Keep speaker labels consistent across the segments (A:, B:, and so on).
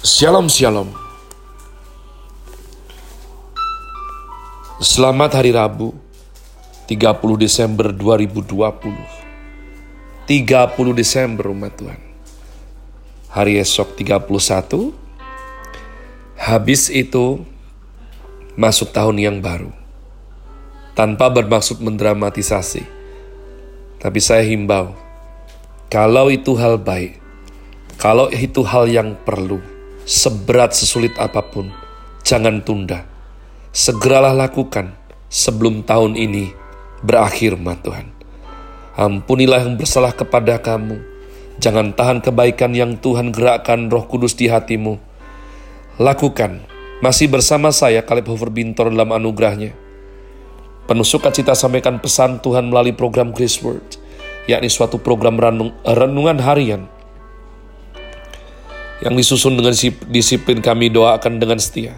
A: Shalom Shalom. Selamat Hari Rabu 30 Desember 2020 30 Desember umat Tuhan. Hari esok 31 Habis itu Masuk tahun yang baru. Tanpa bermaksud mendramatisasi Tapi saya himbau Kalau itu hal baik Kalau itu hal yang perlu seberat sesulit apa pun, jangan tunda. Segeralah lakukan sebelum tahun ini berakhir, ma Tuhan. Ampunilah yang bersalah kepada kamu. Jangan tahan kebaikan yang Tuhan gerakkan roh kudus di hatimu. Lakukan. Masih bersama saya Kaleb Hofer Bintor dalam anugerahnya. Penuh sukacita sampaikan pesan Tuhan melalui program Grace Word, yakni suatu program renung, renungan harian yang disusun dengan disiplin kami doakan dengan setia.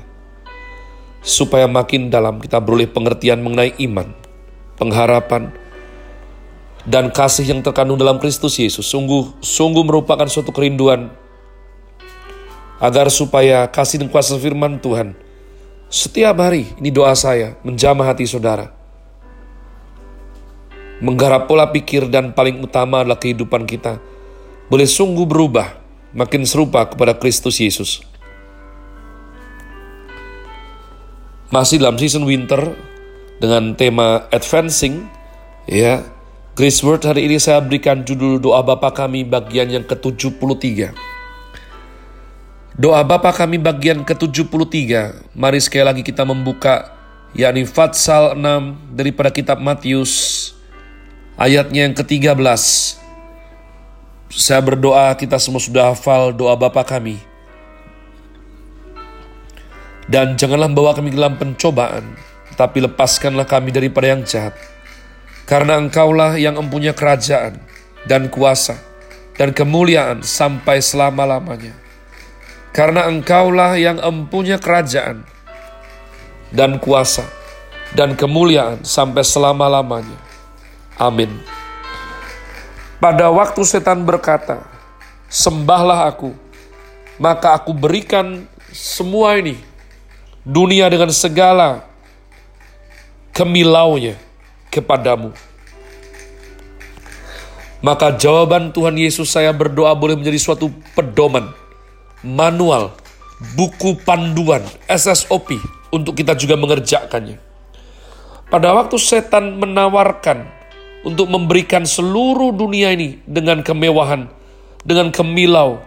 A: Supaya makin dalam kita beroleh pengertian mengenai iman, pengharapan, dan kasih yang terkandung dalam Kristus Yesus. Sungguh, sungguh merupakan suatu kerinduan agar supaya kasih dan kuasa firman Tuhan setiap hari, ini doa saya, menjamah hati saudara. Menggarap pola pikir dan paling utama adalah kehidupan kita. Boleh sungguh berubah makin serupa kepada Kristus Yesus. Masih dalam season winter dengan tema advancing, ya, Grace Word hari ini saya berikan judul doa Bapa kami bagian yang ke-73. Doa Bapa kami bagian ke-73. Mari sekali lagi kita membuka yakni Fatsal 6 daripada kitab Matius ayatnya yang ke-13 saya berdoa kita semua sudah hafal doa Bapa kami. Dan janganlah membawa kami dalam pencobaan, tapi lepaskanlah kami daripada yang jahat. Karena engkaulah yang mempunyai kerajaan dan kuasa dan kemuliaan sampai selama-lamanya. Karena engkaulah yang mempunyai kerajaan dan kuasa dan kemuliaan sampai selama-lamanya. Amin. Pada waktu setan berkata, "Sembahlah aku," maka aku berikan semua ini, dunia dengan segala kemilaunya kepadamu. Maka jawaban Tuhan Yesus saya berdoa boleh menjadi suatu pedoman, manual, buku panduan, SSOP untuk kita juga mengerjakannya. Pada waktu setan menawarkan untuk memberikan seluruh dunia ini dengan kemewahan, dengan kemilau,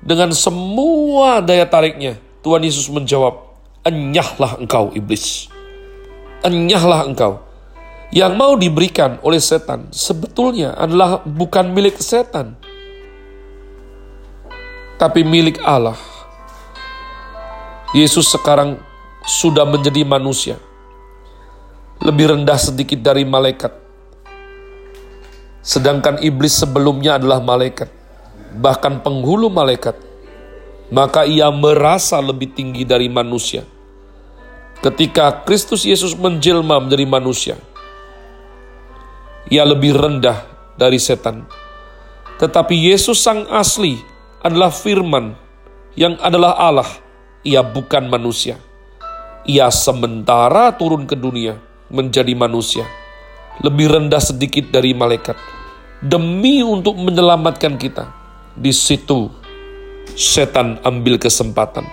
A: dengan semua daya tariknya. Tuhan Yesus menjawab, Enyahlah engkau iblis. Enyahlah engkau. Yang mau diberikan oleh setan sebetulnya adalah bukan milik setan. Tapi milik Allah. Yesus sekarang sudah menjadi manusia. Lebih rendah sedikit dari malaikat Sedangkan iblis sebelumnya adalah malaikat, bahkan penghulu malaikat. Maka ia merasa lebih tinggi dari manusia. Ketika Kristus Yesus menjelma menjadi manusia, ia lebih rendah dari setan. Tetapi Yesus sang asli adalah firman yang adalah Allah. Ia bukan manusia. Ia sementara turun ke dunia menjadi manusia. Lebih rendah sedikit dari malaikat demi untuk menyelamatkan kita. Di situ setan ambil kesempatan.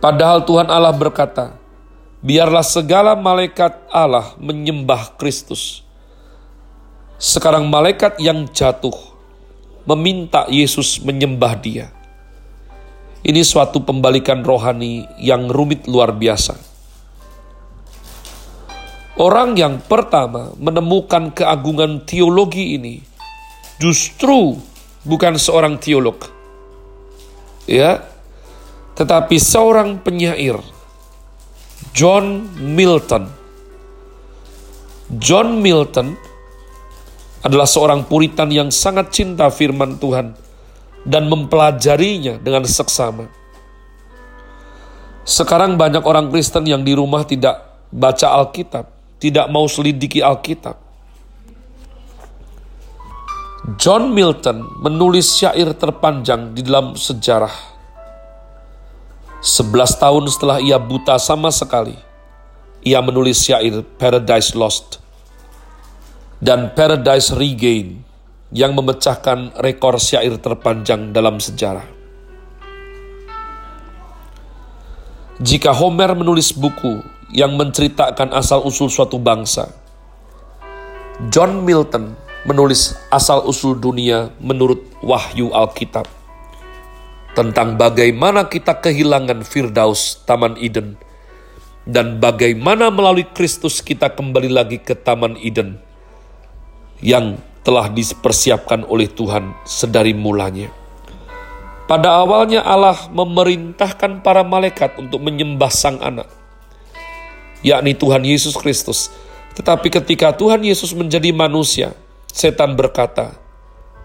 A: Padahal Tuhan Allah berkata, biarlah segala malaikat Allah menyembah Kristus. Sekarang malaikat yang jatuh meminta Yesus menyembah dia. Ini suatu pembalikan rohani yang rumit luar biasa. Orang yang pertama menemukan keagungan teologi ini justru bukan seorang teolog. Ya. Tetapi seorang penyair John Milton. John Milton adalah seorang puritan yang sangat cinta firman Tuhan dan mempelajarinya dengan seksama. Sekarang banyak orang Kristen yang di rumah tidak baca Alkitab, tidak mau selidiki Alkitab. John Milton menulis syair terpanjang di dalam sejarah. Sebelas tahun setelah ia buta sama sekali, ia menulis syair Paradise Lost dan Paradise Regain yang memecahkan rekor syair terpanjang dalam sejarah. Jika Homer menulis buku yang menceritakan asal-usul suatu bangsa, John Milton menulis asal-usul dunia menurut wahyu Alkitab tentang bagaimana kita kehilangan Firdaus, Taman Eden, dan bagaimana melalui Kristus kita kembali lagi ke Taman Eden yang telah dipersiapkan oleh Tuhan sedari mulanya. Pada awalnya Allah memerintahkan para malaikat untuk menyembah sang anak, yakni Tuhan Yesus Kristus, tetapi ketika Tuhan Yesus menjadi manusia, setan berkata,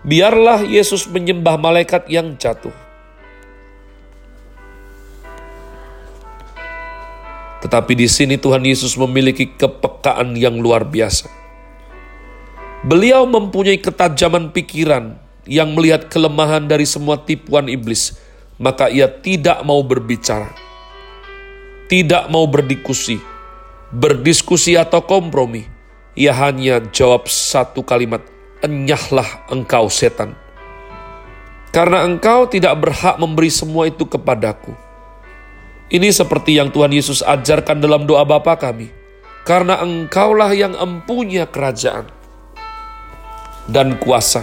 A: "Biarlah Yesus menyembah malaikat yang jatuh." Tetapi di sini Tuhan Yesus memiliki kepekaan yang luar biasa. Beliau mempunyai ketajaman pikiran yang melihat kelemahan dari semua tipuan iblis, maka ia tidak mau berbicara, tidak mau berdiskusi, berdiskusi atau kompromi, ia hanya jawab satu kalimat, enyahlah engkau setan. Karena engkau tidak berhak memberi semua itu kepadaku. Ini seperti yang Tuhan Yesus ajarkan dalam doa Bapa kami. Karena engkaulah yang empunya kerajaan dan kuasa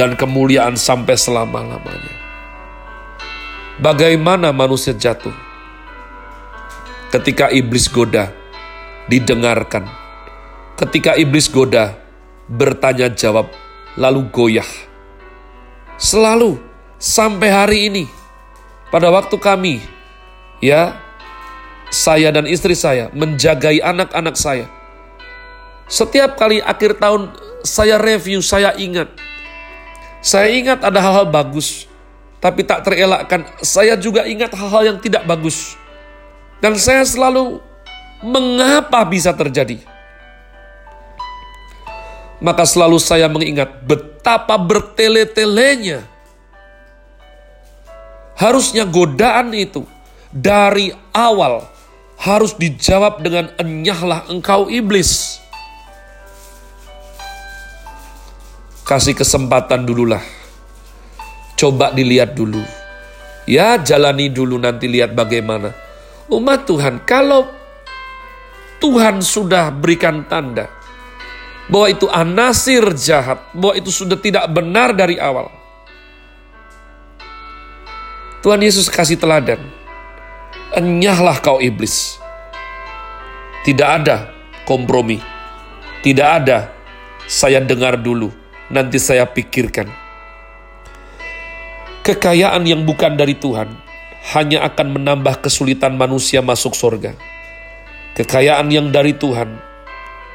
A: dan kemuliaan sampai selama-lamanya. Bagaimana manusia jatuh? Ketika iblis goda, didengarkan. Ketika iblis goda, bertanya jawab, lalu goyah. Selalu sampai hari ini, pada waktu kami, ya, saya dan istri saya menjagai anak-anak saya. Setiap kali akhir tahun saya review, saya ingat. Saya ingat ada hal-hal bagus, tapi tak terelakkan. Saya juga ingat hal-hal yang tidak bagus. Dan saya selalu Mengapa bisa terjadi? Maka selalu saya mengingat betapa bertele-telenya. Harusnya godaan itu dari awal harus dijawab dengan enyahlah engkau iblis. Kasih kesempatan dululah. Coba dilihat dulu. Ya jalani dulu nanti lihat bagaimana. Umat Tuhan, kalau Tuhan sudah berikan tanda bahwa itu anasir jahat, bahwa itu sudah tidak benar dari awal. Tuhan Yesus kasih teladan. Enyahlah kau iblis. Tidak ada kompromi. Tidak ada saya dengar dulu, nanti saya pikirkan. Kekayaan yang bukan dari Tuhan hanya akan menambah kesulitan manusia masuk surga Kekayaan yang dari Tuhan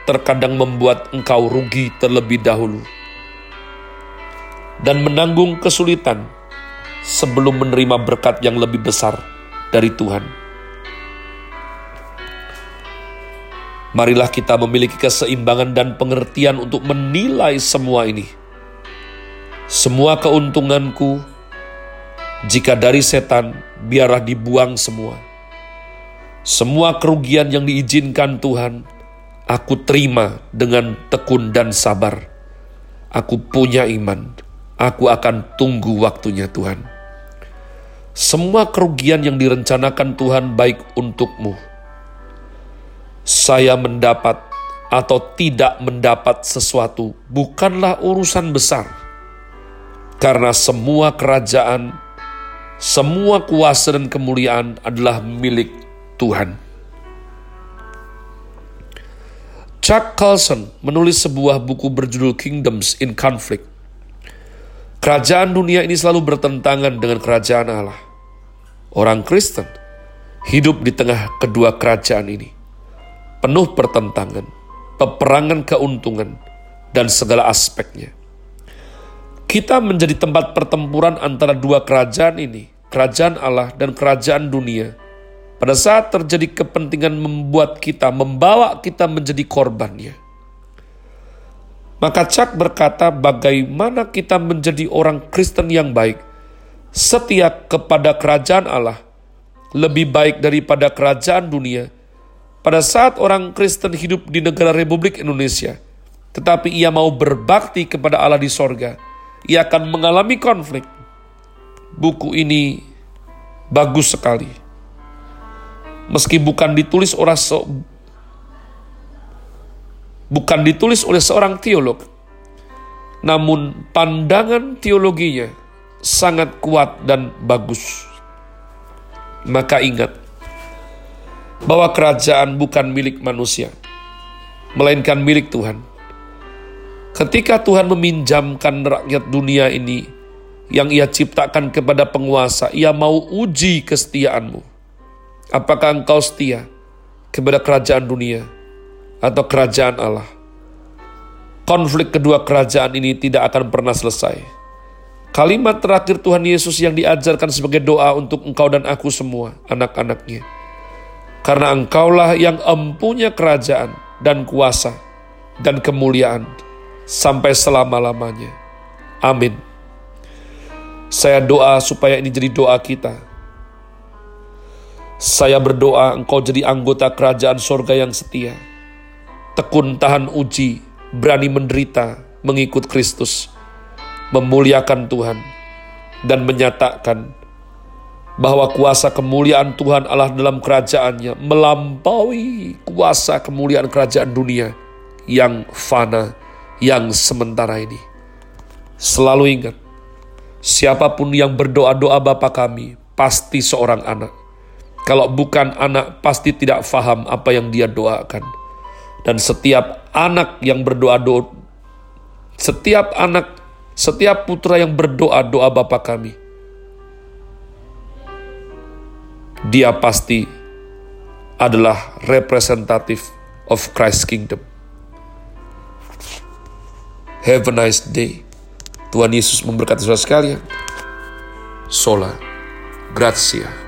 A: terkadang membuat engkau rugi terlebih dahulu dan menanggung kesulitan sebelum menerima berkat yang lebih besar dari Tuhan. Marilah kita memiliki keseimbangan dan pengertian untuk menilai semua ini. Semua keuntunganku, jika dari setan, biarlah dibuang semua semua kerugian yang diizinkan Tuhan, aku terima dengan tekun dan sabar. Aku punya iman, aku akan tunggu waktunya Tuhan. Semua kerugian yang direncanakan Tuhan baik untukmu. Saya mendapat atau tidak mendapat sesuatu bukanlah urusan besar. Karena semua kerajaan, semua kuasa dan kemuliaan adalah milik Tuhan. Chuck Colson menulis sebuah buku berjudul Kingdoms in Conflict. Kerajaan dunia ini selalu bertentangan dengan kerajaan Allah. Orang Kristen hidup di tengah kedua kerajaan ini. Penuh pertentangan, peperangan keuntungan, dan segala aspeknya. Kita menjadi tempat pertempuran antara dua kerajaan ini, kerajaan Allah dan kerajaan dunia, pada saat terjadi kepentingan membuat kita, membawa kita menjadi korbannya. Maka Cak berkata, bagaimana kita menjadi orang Kristen yang baik, setia kepada kerajaan Allah, lebih baik daripada kerajaan dunia. Pada saat orang Kristen hidup di negara Republik Indonesia, tetapi ia mau berbakti kepada Allah di sorga, ia akan mengalami konflik. Buku ini bagus sekali. Meski bukan ditulis oleh bukan ditulis oleh seorang teolog, namun pandangan teologinya sangat kuat dan bagus. Maka ingat bahwa kerajaan bukan milik manusia, melainkan milik Tuhan. Ketika Tuhan meminjamkan rakyat dunia ini yang ia ciptakan kepada penguasa, ia mau uji kesetiaanmu. Apakah engkau setia kepada kerajaan dunia atau kerajaan Allah. Konflik kedua kerajaan ini tidak akan pernah selesai. Kalimat terakhir Tuhan Yesus yang diajarkan sebagai doa untuk engkau dan aku semua, anak-anaknya. Karena engkaulah yang empunya kerajaan dan kuasa dan kemuliaan sampai selama-lamanya. Amin. Saya doa supaya ini jadi doa kita. Saya berdoa engkau jadi anggota kerajaan sorga yang setia tekun tahan uji, berani menderita, mengikut Kristus, memuliakan Tuhan, dan menyatakan bahwa kuasa kemuliaan Tuhan Allah dalam kerajaannya melampaui kuasa kemuliaan kerajaan dunia yang fana, yang sementara ini. Selalu ingat, siapa pun yang berdoa-doa Bapa kami, pasti seorang anak. Kalau bukan anak, pasti tidak faham apa yang dia doakan. Dan setiap anak yang berdoa doa setiap anak setiap putra yang berdoa doa Bapa kami dia pasti adalah representatif of Christ kingdom. Have a nice day. Tuhan Yesus memberkati saudara sekalian. Sola Grazie